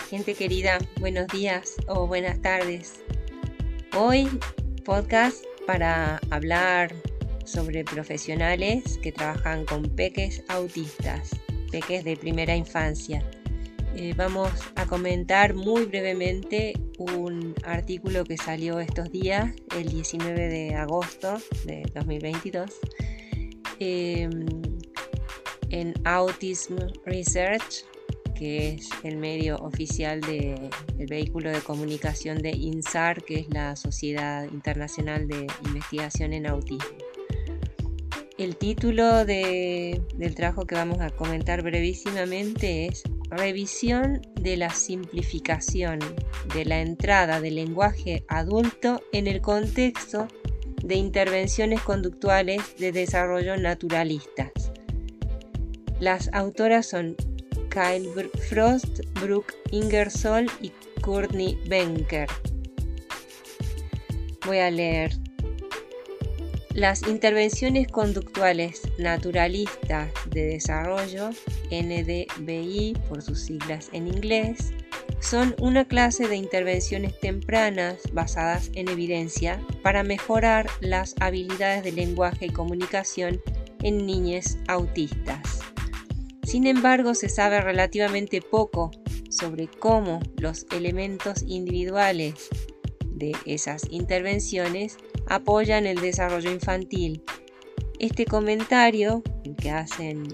gente querida, buenos días o buenas tardes. Hoy podcast para hablar sobre profesionales que trabajan con peques autistas, peques de primera infancia. Eh, vamos a comentar muy brevemente un artículo que salió estos días, el 19 de agosto de 2022, em, en Autism Research que es el medio oficial del vehículo de comunicación de INSAR, que es la Sociedad Internacional de Investigación en Autismo. El título del trabajo que vamos a comentar brevísimamente es Revisión de la simplificación de la entrada del lenguaje adulto en el contexto de intervenciones conductuales de desarrollo naturalistas. Las autoras son Kyle Frost, Brooke Ingersoll y Courtney Benker. Voy a leer. Las intervenciones conductuales naturalistas de desarrollo, NDBI por sus siglas en inglés, son una clase de intervenciones tempranas basadas en evidencia para mejorar las habilidades de lenguaje y comunicación en niñas autistas. Sin embargo, se sabe relativamente poco sobre cómo los elementos individuales de esas intervenciones apoyan el desarrollo infantil. Este comentario que hacen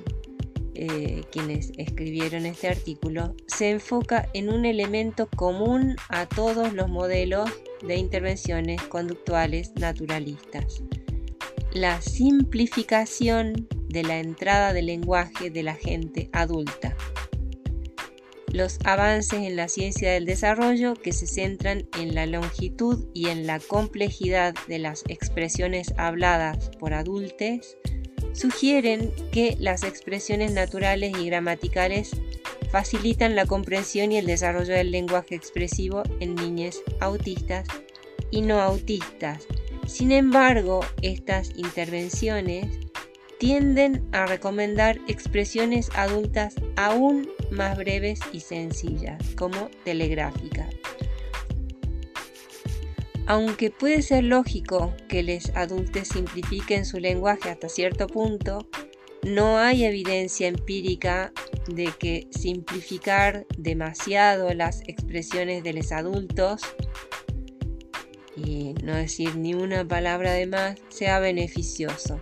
eh, quienes escribieron este artículo se enfoca en un elemento común a todos los modelos de intervenciones conductuales naturalistas, la simplificación de la entrada del lenguaje de la gente adulta. Los avances en la ciencia del desarrollo que se centran en la longitud y en la complejidad de las expresiones habladas por adultos sugieren que las expresiones naturales y gramaticales facilitan la comprensión y el desarrollo del lenguaje expresivo en niñas autistas y no autistas. Sin embargo, estas intervenciones tienden a recomendar expresiones adultas aún más breves y sencillas, como telegráficas. Aunque puede ser lógico que los adultos simplifiquen su lenguaje hasta cierto punto, no hay evidencia empírica de que simplificar demasiado las expresiones de los adultos y no decir ni una palabra de más sea beneficioso.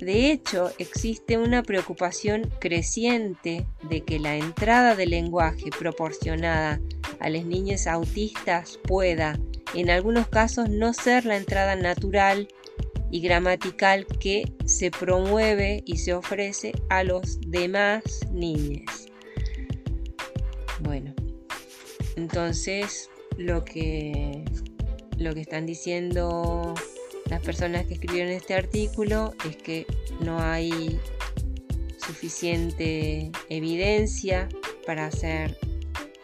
De hecho, existe una preocupación creciente de que la entrada de lenguaje proporcionada a las niñas autistas pueda, en algunos casos, no ser la entrada natural y gramatical que se promueve y se ofrece a los demás niños. Bueno, entonces lo que, lo que están diciendo las personas que escribieron este artículo es que no hay suficiente evidencia para hacer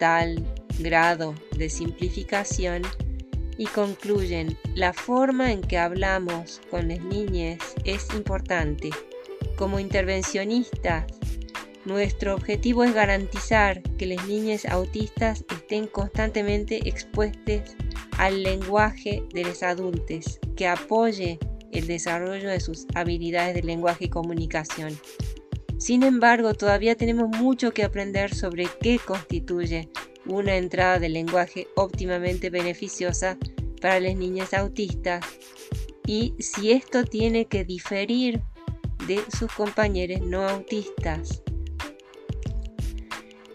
tal grado de simplificación y concluyen la forma en que hablamos con las niñas es importante. Como intervencionistas, nuestro objetivo es garantizar que las niñas autistas estén constantemente expuestas al lenguaje de los adultos, que apoye el desarrollo de sus habilidades de lenguaje y comunicación. Sin embargo, todavía tenemos mucho que aprender sobre qué constituye una entrada de lenguaje óptimamente beneficiosa para las niñas autistas y si esto tiene que diferir de sus compañeros no autistas.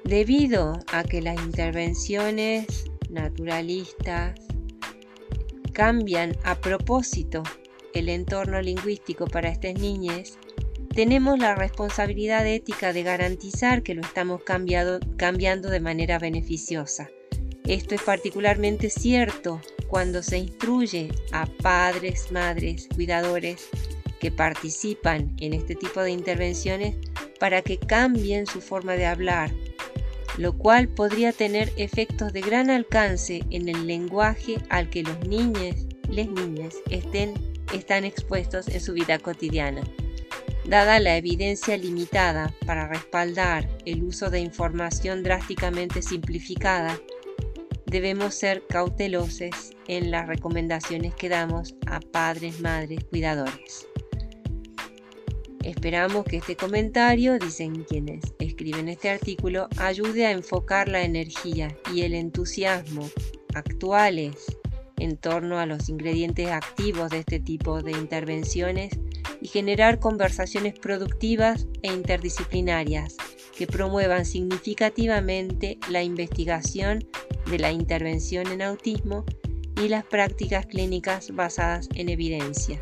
Debido a que las intervenciones naturalistas cambian a propósito el entorno lingüístico para estas niñas, tenemos la responsabilidad ética de garantizar que lo estamos cambiando de manera beneficiosa. Esto es particularmente cierto cuando se instruye a padres, madres, cuidadores que participan en este tipo de intervenciones para que cambien su forma de hablar, lo cual podría tener efectos de gran alcance en el lenguaje al que los niños, les niñas estén, están expuestos en su vida cotidiana. Dada la evidencia limitada para respaldar el uso de información drásticamente simplificada, debemos ser cautelosos en las recomendaciones que damos a padres, madres, cuidadores. Esperamos que este comentario, dicen quienes escriben este artículo, ayude a enfocar la energía y el entusiasmo actuales en torno a los ingredientes activos de este tipo de intervenciones y generar conversaciones productivas e interdisciplinarias que promuevan significativamente la investigación de la intervención en autismo y las prácticas clínicas basadas en evidencia.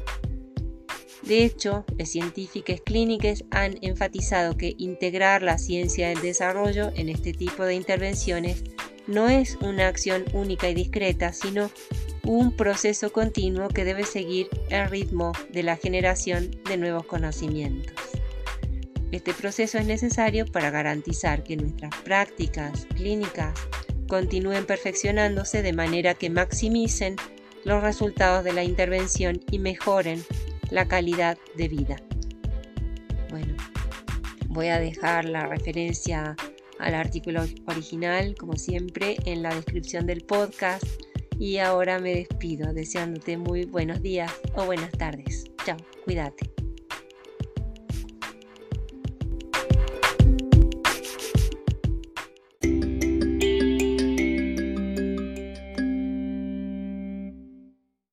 De hecho, las científicas clínicas han enfatizado que integrar la ciencia del desarrollo en este tipo de intervenciones no es una acción única y discreta, sino un proceso continuo que debe seguir el ritmo de la generación de nuevos conocimientos. Este proceso es necesario para garantizar que nuestras prácticas clínicas continúen perfeccionándose de manera que maximicen los resultados de la intervención y mejoren la calidad de vida. Bueno, voy a dejar la referencia al artículo original, como siempre, en la descripción del podcast y ahora me despido deseándote muy buenos días o buenas tardes. Chao, cuídate.